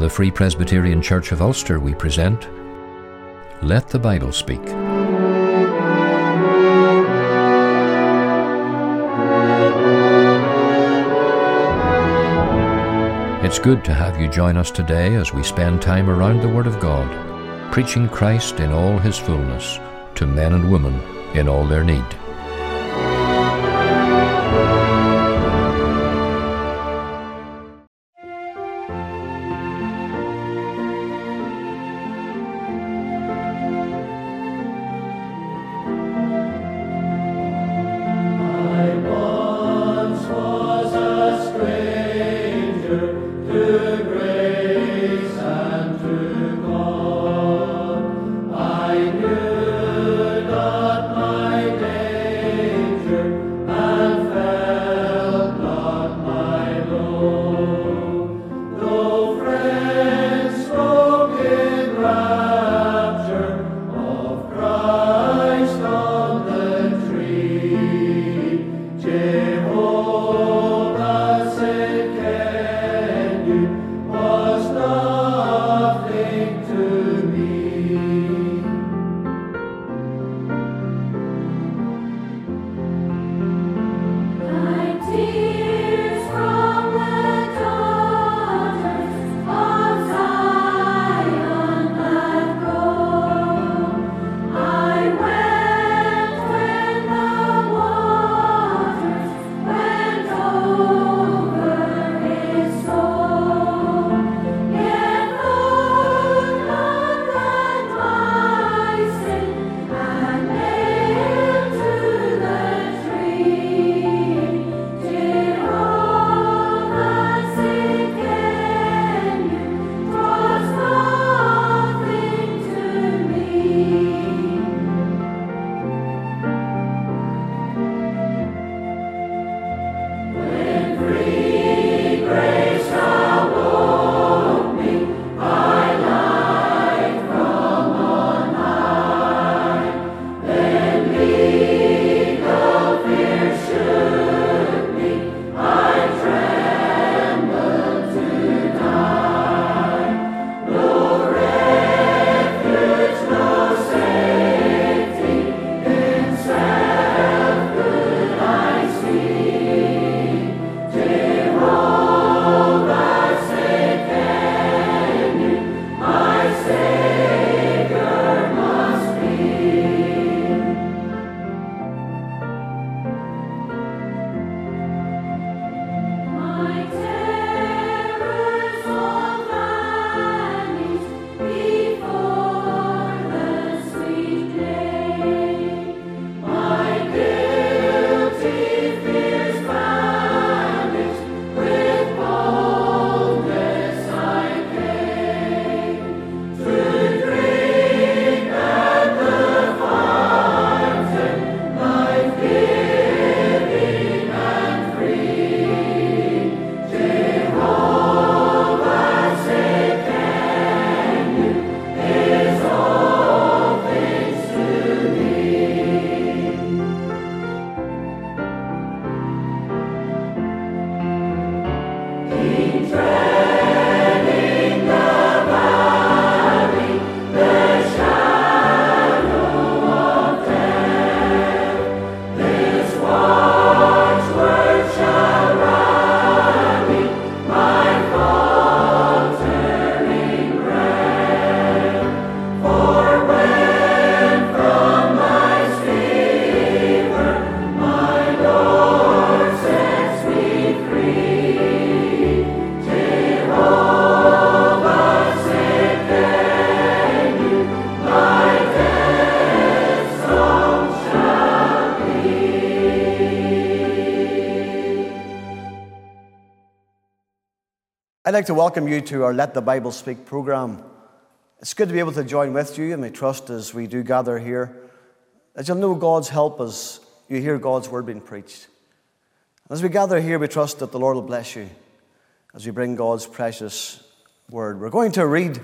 The Free Presbyterian Church of Ulster, we present Let the Bible Speak. It's good to have you join us today as we spend time around the Word of God, preaching Christ in all His fullness to men and women in all their need. Like to welcome you to our Let the Bible Speak program. It's good to be able to join with you, and I trust as we do gather here, that you'll know God's help as you hear God's word being preached. As we gather here, we trust that the Lord will bless you as we bring God's precious word. We're going to read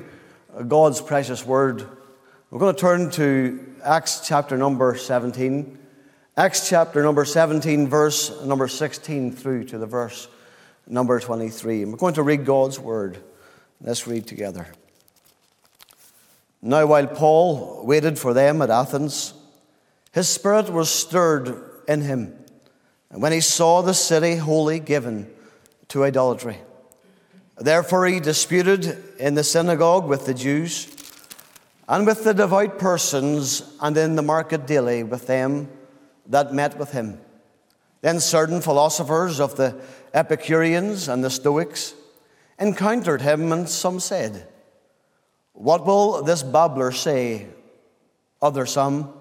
God's precious word. We're going to turn to Acts chapter number 17. Acts chapter number 17, verse number 16 through to the verse number 23. And we're going to read God's word Let's read together. Now, while Paul waited for them at Athens, his spirit was stirred in him, and when he saw the city wholly given to idolatry. Therefore, he disputed in the synagogue with the Jews and with the devout persons, and in the market daily with them that met with him. Then certain philosophers of the Epicureans and the Stoics encountered him, and some said, What will this babbler say? Other some,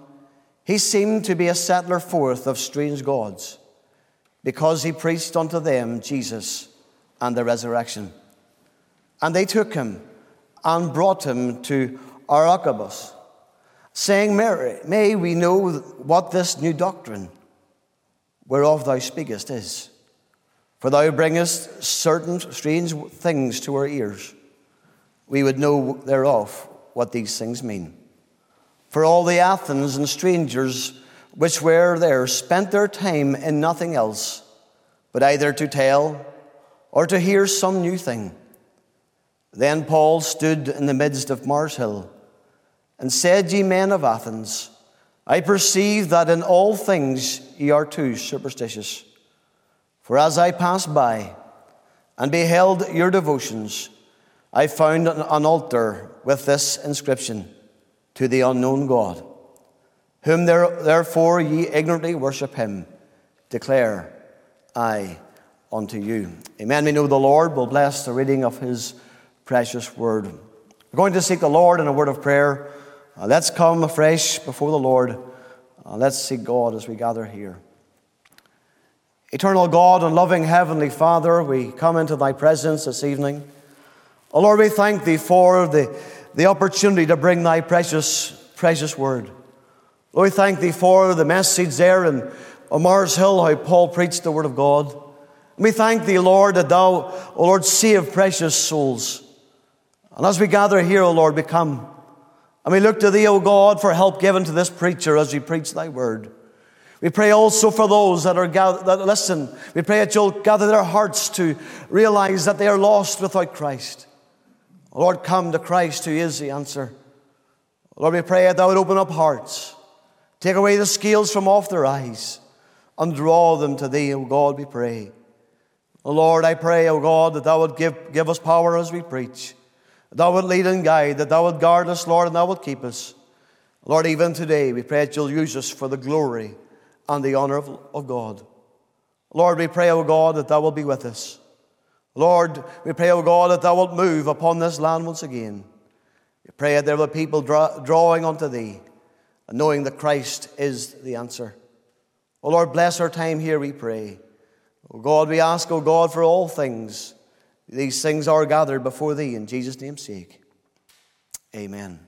He seemed to be a settler forth of strange gods, because he preached unto them Jesus and the resurrection. And they took him and brought him to Areopagus, saying, Mary, May we know what this new doctrine whereof thou speakest is. For thou bringest certain strange things to our ears. We would know thereof what these things mean. For all the Athens and strangers which were there spent their time in nothing else, but either to tell or to hear some new thing. Then Paul stood in the midst of Mars Hill and said, Ye men of Athens, I perceive that in all things ye are too superstitious. For as I passed by and beheld your devotions, I found an altar with this inscription To the unknown God, whom therefore ye ignorantly worship him, declare I unto you. Amen. We know the Lord will bless the reading of his precious word. We're going to seek the Lord in a word of prayer. Uh, let's come afresh before the Lord. Uh, let's seek God as we gather here. Eternal God and loving Heavenly Father, we come into Thy presence this evening. Oh Lord, we thank Thee for the, the opportunity to bring Thy precious, precious word. Lord, we thank Thee for the message there in Mars Hill, how Paul preached the Word of God. we thank Thee, Lord, that Thou, O Lord, save precious souls. And as we gather here, O Lord, we come and we look to Thee, O God, for help given to this preacher as he preach Thy word. We pray also for those that are that listen. We pray that you'll gather their hearts to realize that they are lost without Christ. Lord, come to Christ who is the answer. Lord, we pray that thou would open up hearts, take away the scales from off their eyes, and draw them to thee, O God, we pray. O Lord, I pray, O God, that thou would give, give us power as we preach. Thou wilt lead and guide, that Thou wilt guard us, Lord, and Thou wilt keep us. Lord, even today, we pray that You'll use us for the glory and the honor of, of God. Lord, we pray, O God, that Thou wilt be with us. Lord, we pray, O God, that Thou wilt move upon this land once again. We pray that there will be people draw, drawing unto Thee and knowing that Christ is the answer. O Lord, bless our time here, we pray. O God, we ask, O God, for all things. These things are gathered before thee in Jesus' name's sake. Amen.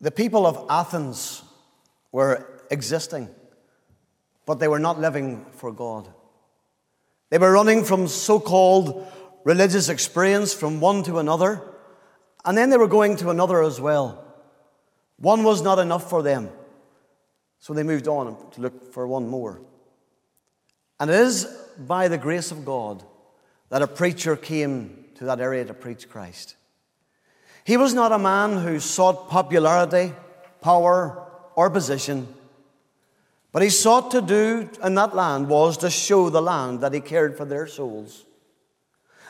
The people of Athens were existing, but they were not living for God. They were running from so called religious experience from one to another, and then they were going to another as well. One was not enough for them, so they moved on to look for one more. And it is by the grace of God that a preacher came to that area to preach Christ. He was not a man who sought popularity, power, or position. But he sought to do in that land was to show the land that he cared for their souls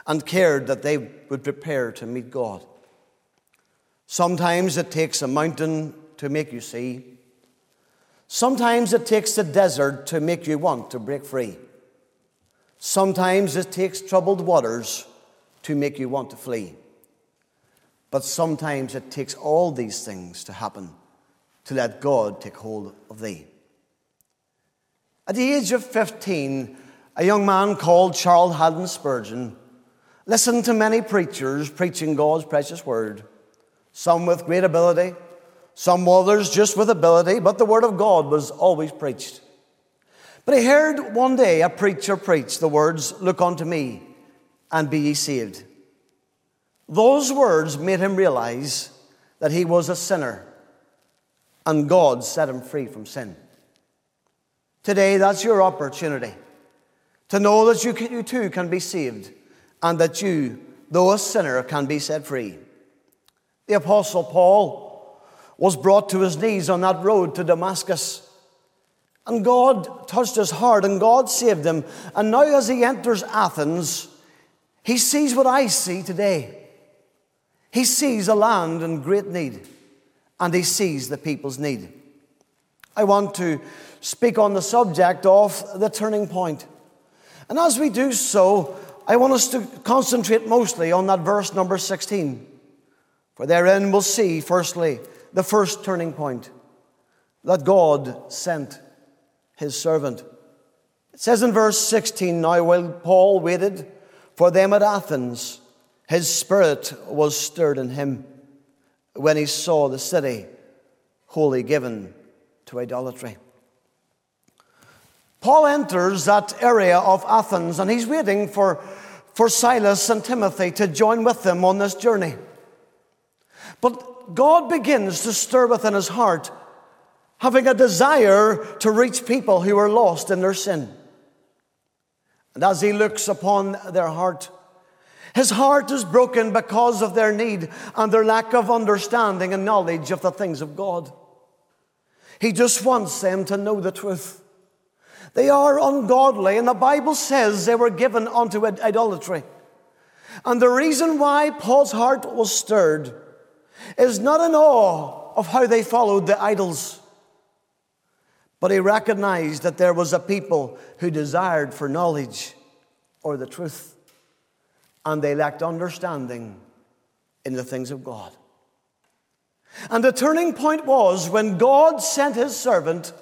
and cared that they would prepare to meet God. Sometimes it takes a mountain to make you see. Sometimes it takes the desert to make you want to break free. Sometimes it takes troubled waters to make you want to flee. But sometimes it takes all these things to happen to let God take hold of thee. At the age of 15, a young man called Charles Haddon Spurgeon listened to many preachers preaching God's precious word, some with great ability, some others just with ability, but the word of God was always preached. But he heard one day a preacher preach the words, Look unto me and be ye saved. Those words made him realize that he was a sinner and God set him free from sin. Today, that's your opportunity to know that you, can, you too can be saved and that you though a sinner can be set free. The Apostle Paul was brought to his knees on that road to Damascus. And God touched his heart and God saved him. And now, as he enters Athens, he sees what I see today. He sees a land in great need, and he sees the people's need. I want to speak on the subject of the turning point. And as we do so, I want us to concentrate mostly on that verse number 16. For therein we'll see, firstly, the first turning point that God sent his servant. It says in verse 16 Now, while Paul waited for them at Athens, his spirit was stirred in him when he saw the city wholly given to idolatry. Paul enters that area of Athens and he's waiting for, for Silas and Timothy to join with them on this journey. But God begins to stir within his heart, having a desire to reach people who are lost in their sin. And as he looks upon their heart, his heart is broken because of their need and their lack of understanding and knowledge of the things of God. He just wants them to know the truth. They are ungodly, and the Bible says they were given unto idolatry. And the reason why Paul's heart was stirred is not in awe of how they followed the idols, but he recognized that there was a people who desired for knowledge or the truth, and they lacked understanding in the things of God. And the turning point was when God sent his servant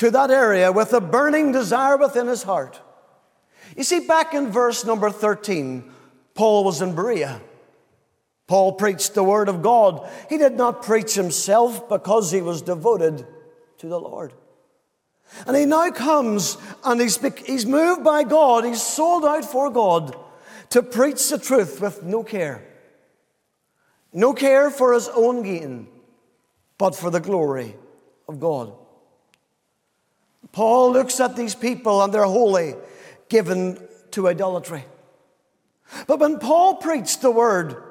to that area with a burning desire within his heart. You see, back in verse number 13, Paul was in Berea. Paul preached the word of God. He did not preach himself because he was devoted to the Lord. And he now comes and he's, he's moved by God, he's sold out for God to preach the truth with no care. No care for his own gain, but for the glory of God. Paul looks at these people and they're holy, given to idolatry. But when Paul preached the word,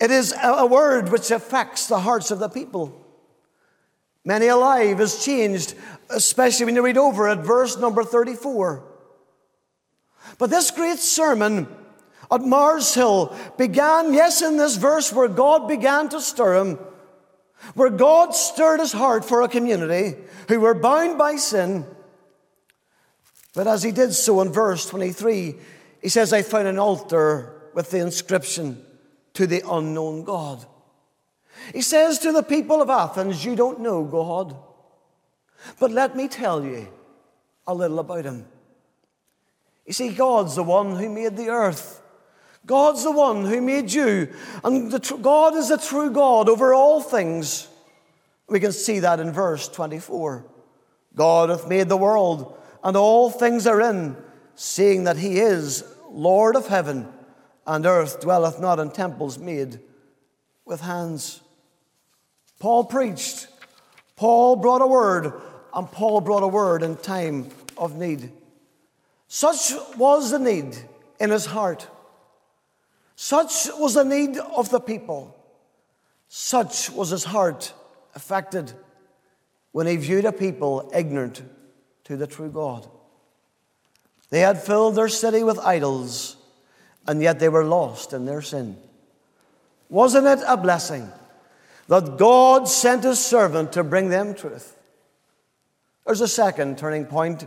it is a word which affects the hearts of the people. Many a life is changed, especially when you read over at verse number 34. But this great sermon at Mars Hill began, yes, in this verse where God began to stir him, where God stirred his heart for a community who were bound by sin. But as he did so in verse 23, he says, I found an altar with the inscription to the unknown God. He says to the people of Athens, You don't know God, but let me tell you a little about him. You see, God's the one who made the earth. God's the one who made you. And tr- God is the true God over all things. We can see that in verse 24. God hath made the world and all things therein, seeing that he is Lord of heaven and earth, dwelleth not in temples made with hands. Paul preached, Paul brought a word, and Paul brought a word in time of need. Such was the need in his heart. Such was the need of the people. Such was his heart affected when he viewed a people ignorant to the true God. They had filled their city with idols, and yet they were lost in their sin. Wasn't it a blessing that God sent his servant to bring them truth? There's a second turning point.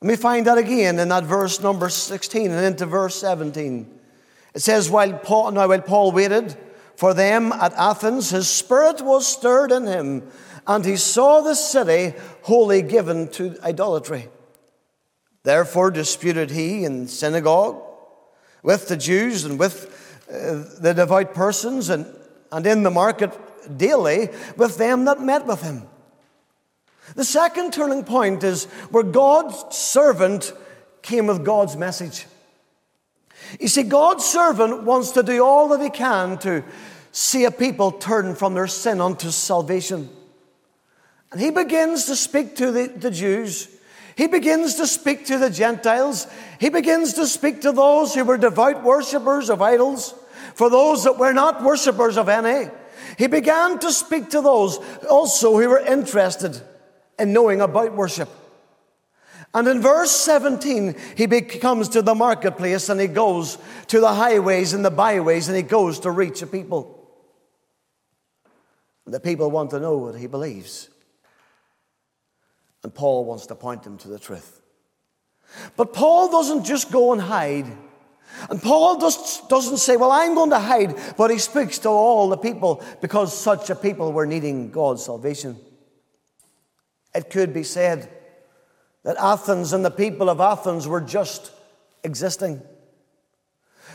Let me find that again in that verse number 16 and into verse 17. It says, while Paul, now while Paul waited for them at Athens, his spirit was stirred in him and he saw the city wholly given to idolatry. Therefore disputed he in synagogue with the Jews and with uh, the devout persons and, and in the market daily with them that met with him. The second turning point is where God's servant came with God's message. You see, God's servant wants to do all that he can to see a people turn from their sin unto salvation. And he begins to speak to the, the Jews. He begins to speak to the Gentiles. He begins to speak to those who were devout worshippers of idols, for those that were not worshippers of any. He began to speak to those also who were interested in knowing about worship. And in verse 17, he comes to the marketplace and he goes to the highways and the byways and he goes to reach the people. The people want to know what he believes. And Paul wants to point them to the truth. But Paul doesn't just go and hide. And Paul just doesn't say, Well, I'm going to hide, but he speaks to all the people because such a people were needing God's salvation. It could be said that Athens and the people of Athens were just existing.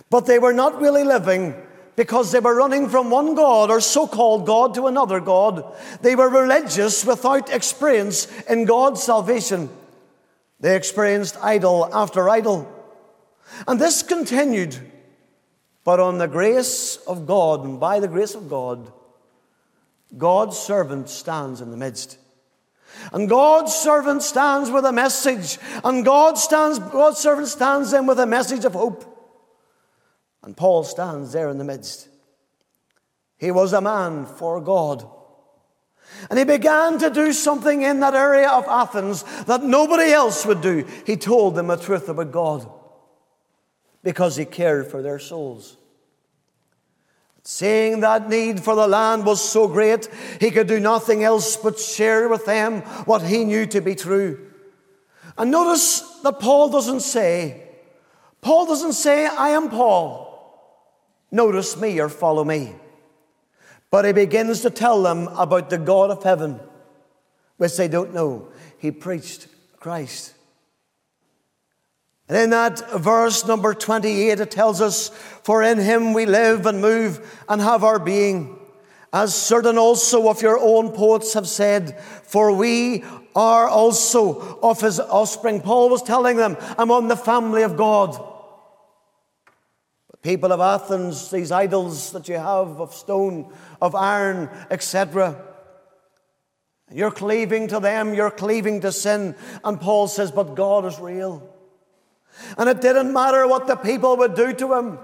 But they were not really living because they were running from one God or so called God to another God. They were religious without experience in God's salvation. They experienced idol after idol. And this continued. But on the grace of God and by the grace of God, God's servant stands in the midst. And God's servant stands with a message, and God stands, God's servant stands in with a message of hope. And Paul stands there in the midst. He was a man for God. And he began to do something in that area of Athens that nobody else would do. He told them the truth about God because he cared for their souls. Seeing that need for the land was so great, he could do nothing else but share with them what he knew to be true. And notice that Paul doesn't say, Paul doesn't say, I am Paul. Notice me or follow me. But he begins to tell them about the God of heaven, which they don't know. He preached Christ. And in that verse number 28, it tells us, For in him we live and move and have our being. As certain also of your own poets have said, For we are also of his offspring. Paul was telling them, I'm on the family of God. But people of Athens, these idols that you have of stone, of iron, etc., you're cleaving to them, you're cleaving to sin. And Paul says, But God is real. And it didn't matter what the people would do to him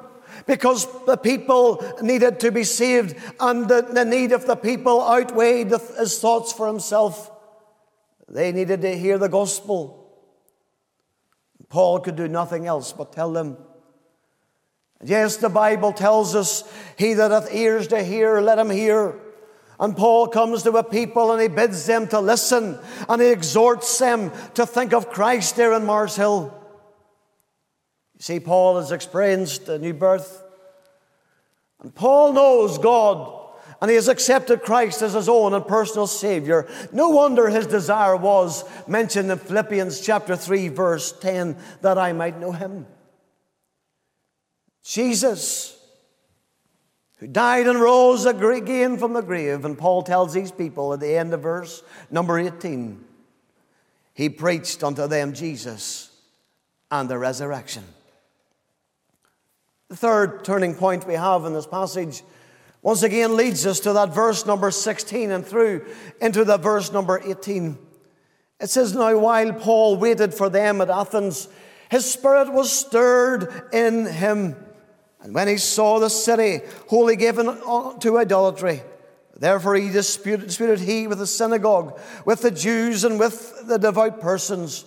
because the people needed to be saved and the, the need of the people outweighed his thoughts for himself. They needed to hear the gospel. Paul could do nothing else but tell them. Yes, the Bible tells us, He that hath ears to hear, let him hear. And Paul comes to a people and he bids them to listen and he exhorts them to think of Christ there in Mars Hill. See, Paul has experienced a new birth. And Paul knows God and he has accepted Christ as his own and personal Savior. No wonder his desire was mentioned in Philippians chapter 3, verse 10, that I might know him. Jesus, who died and rose again from the grave, and Paul tells these people at the end of verse number 18, he preached unto them Jesus and the resurrection. The third turning point we have in this passage once again leads us to that verse number 16 and through into the verse number 18. It says, Now while Paul waited for them at Athens, his spirit was stirred in him. And when he saw the city wholly given to idolatry, therefore he disputed, disputed he with the synagogue, with the Jews and with the devout persons,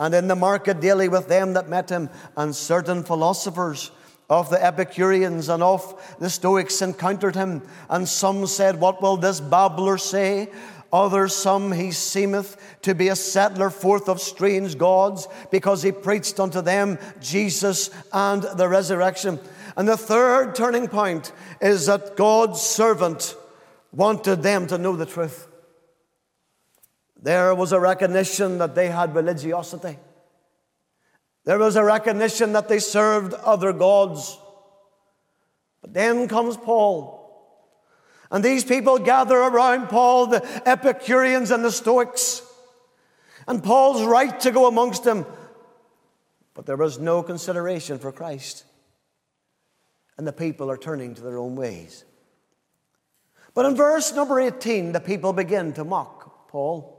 and in the market daily with them that met him, and certain philosophers of the Epicureans and of the Stoics encountered him, and some said, What will this babbler say? Others, some he seemeth to be a settler forth of strange gods, because he preached unto them Jesus and the resurrection. And the third turning point is that God's servant wanted them to know the truth. There was a recognition that they had religiosity. There was a recognition that they served other gods. But then comes Paul. And these people gather around Paul, the Epicureans and the Stoics. And Paul's right to go amongst them. But there was no consideration for Christ. And the people are turning to their own ways. But in verse number 18, the people begin to mock Paul.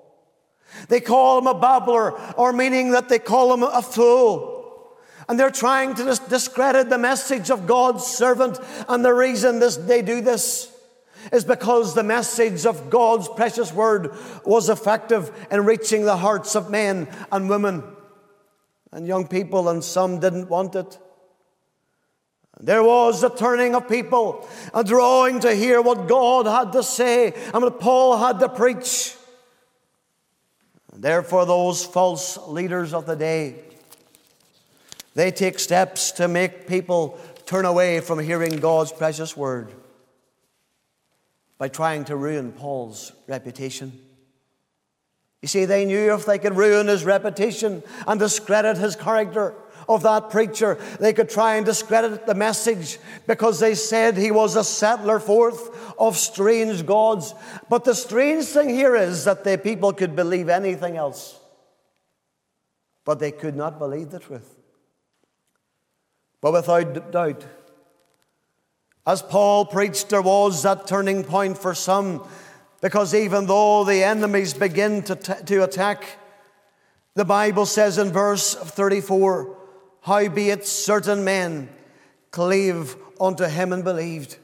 They call him a babbler, or meaning that they call him a fool. And they're trying to discredit the message of God's servant. And the reason this, they do this is because the message of God's precious word was effective in reaching the hearts of men and women and young people, and some didn't want it. There was a turning of people, a drawing to hear what God had to say and what Paul had to preach. And therefore, those false leaders of the day, they take steps to make people turn away from hearing God's precious word by trying to ruin Paul's reputation. You see, they knew if they could ruin his reputation and discredit his character, of that preacher. They could try and discredit the message because they said he was a settler forth of strange gods. But the strange thing here is that the people could believe anything else, but they could not believe the truth. But without doubt, as Paul preached, there was that turning point for some because even though the enemies begin to, t- to attack, the Bible says in verse 34 Howbeit certain men cleave unto him and believed.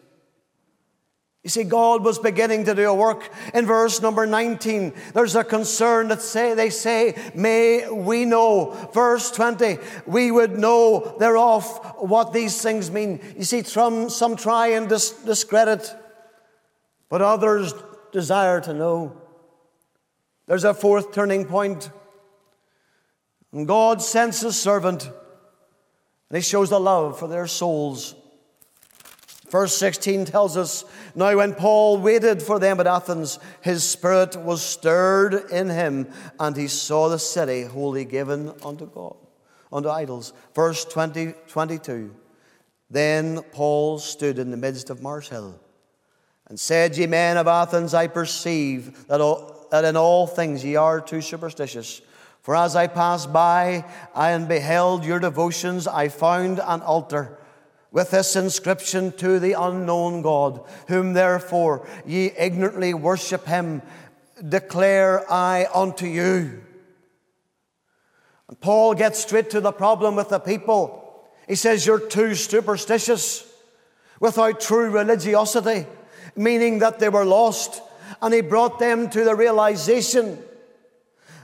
You see, God was beginning to do a work. In verse number 19, there's a concern that say, they say, May we know. Verse 20, we would know thereof what these things mean. You see, some, some try and dis- discredit, but others desire to know. There's a fourth turning point. And God sends his servant and he shows the love for their souls. Verse 16 tells us Now, when Paul waited for them at Athens, his spirit was stirred in him, and he saw the city wholly given unto God, unto idols. Verse 20, 22 Then Paul stood in the midst of Mars Hill and said, Ye men of Athens, I perceive that, all, that in all things ye are too superstitious. For as I passed by and beheld your devotions, I found an altar with this inscription to the unknown God, whom therefore ye ignorantly worship him, declare I unto you. And Paul gets straight to the problem with the people. He says, You're too superstitious without true religiosity, meaning that they were lost. And he brought them to the realization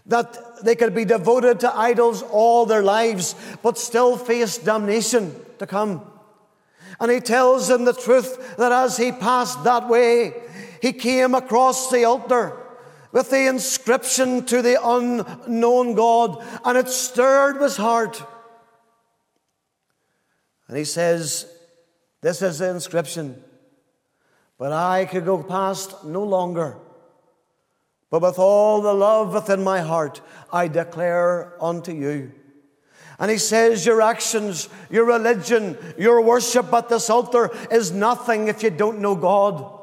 that they could be devoted to idols all their lives, but still face damnation to come. And he tells them the truth that as he passed that way, he came across the altar with the inscription to the unknown God, and it stirred his heart. And he says, This is the inscription, but I could go past no longer. But with all the love within my heart, I declare unto you. And he says, Your actions, your religion, your worship at this altar is nothing if you don't know God.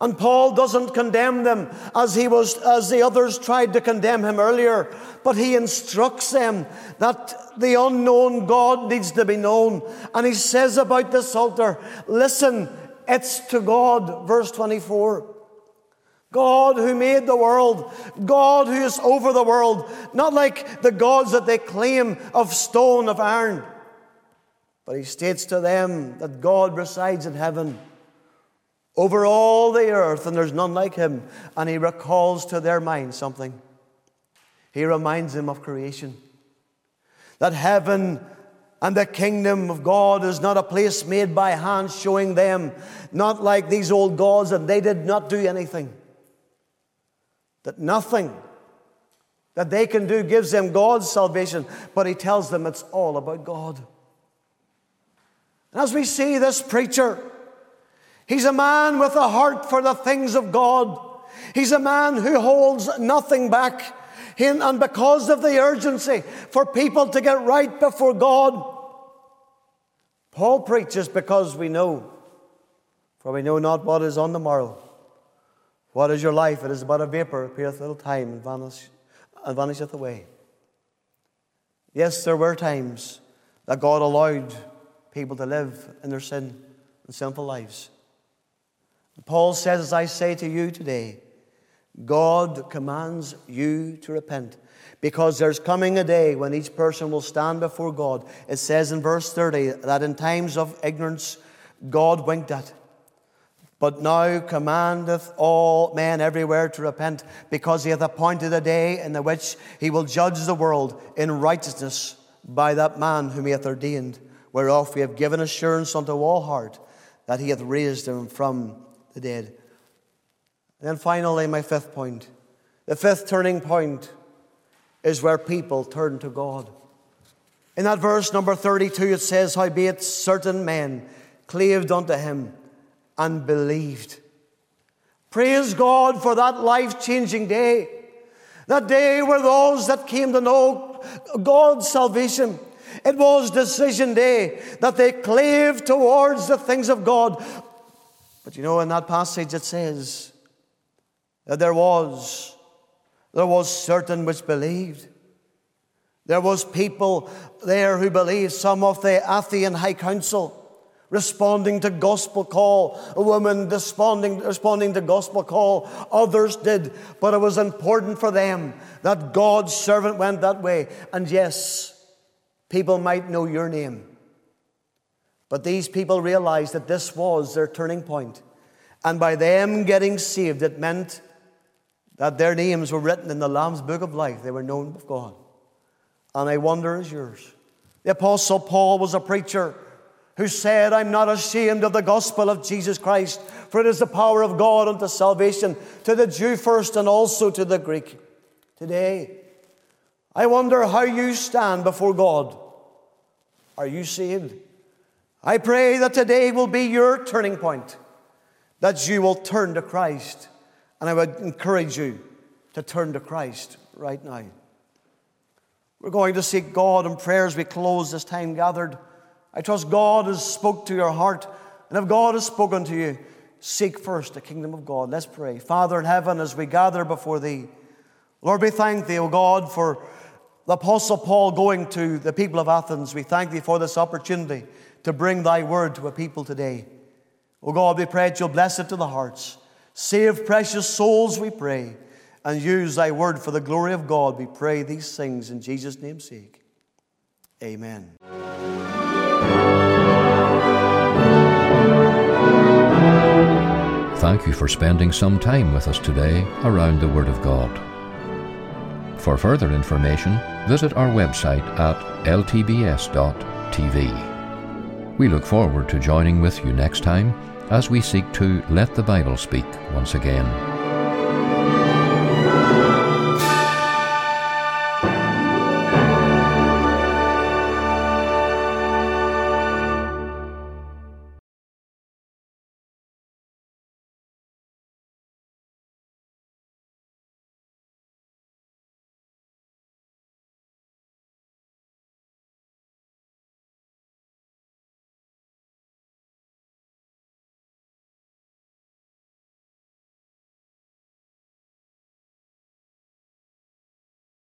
And Paul doesn't condemn them as he was, as the others tried to condemn him earlier, but he instructs them that the unknown God needs to be known. And he says about this altar, listen, it's to God, verse 24. God who made the world, God who is over the world, not like the gods that they claim of stone, of iron. But he states to them that God resides in heaven over all the earth, and there's none like him. And he recalls to their mind something. He reminds them of creation. That heaven and the kingdom of God is not a place made by hands showing them, not like these old gods, and they did not do anything that nothing that they can do gives them God's salvation, but he tells them it's all about God. And as we see this preacher, he's a man with a heart for the things of God. He's a man who holds nothing back. And because of the urgency for people to get right before God, Paul preaches because we know, for we know not what is on the morrow. What is your life? It is but a vapor, appeareth a little time and, vanish, and vanisheth away. Yes, there were times that God allowed people to live in their sin and sinful lives. Paul says, as I say to you today, God commands you to repent because there's coming a day when each person will stand before God. It says in verse 30 that in times of ignorance, God winked at. But now commandeth all men everywhere to repent, because he hath appointed a day in the which he will judge the world in righteousness by that man whom he hath ordained, whereof we have given assurance unto all heart that he hath raised him from the dead. And then finally, my fifth point. The fifth turning point is where people turn to God. In that verse number 32, it says, Howbeit certain men cleaved unto him and believed. Praise God for that life changing day. That day where those that came to know God's salvation, it was decision day that they clave towards the things of God. But you know, in that passage it says that there was, there was certain which believed. There was people there who believed, some of the Athenian High Council responding to gospel call, a woman responding, responding to gospel call. Others did, but it was important for them that God's servant went that way. And yes, people might know your name. But these people realized that this was their turning point. And by them getting saved, it meant that their names were written in the Lamb's book of life. They were known of God. And I wonder is yours. The Apostle Paul was a preacher who said, I'm not ashamed of the gospel of Jesus Christ, for it is the power of God unto salvation, to the Jew first and also to the Greek. Today, I wonder how you stand before God. Are you saved? I pray that today will be your turning point, that you will turn to Christ. And I would encourage you to turn to Christ right now. We're going to seek God in prayer as we close this time gathered. I trust God has spoke to your heart. And if God has spoken to you, seek first the kingdom of God. Let's pray. Father in heaven, as we gather before thee, Lord, we thank thee, O God, for the Apostle Paul going to the people of Athens. We thank thee for this opportunity to bring thy word to a people today. O God, we pray that you'll bless it to the hearts. Save precious souls, we pray, and use thy word for the glory of God. We pray these things in Jesus' name's sake. Amen. You for spending some time with us today around the Word of God. For further information, visit our website at ltbs.tv. We look forward to joining with you next time as we seek to let the Bible speak once again.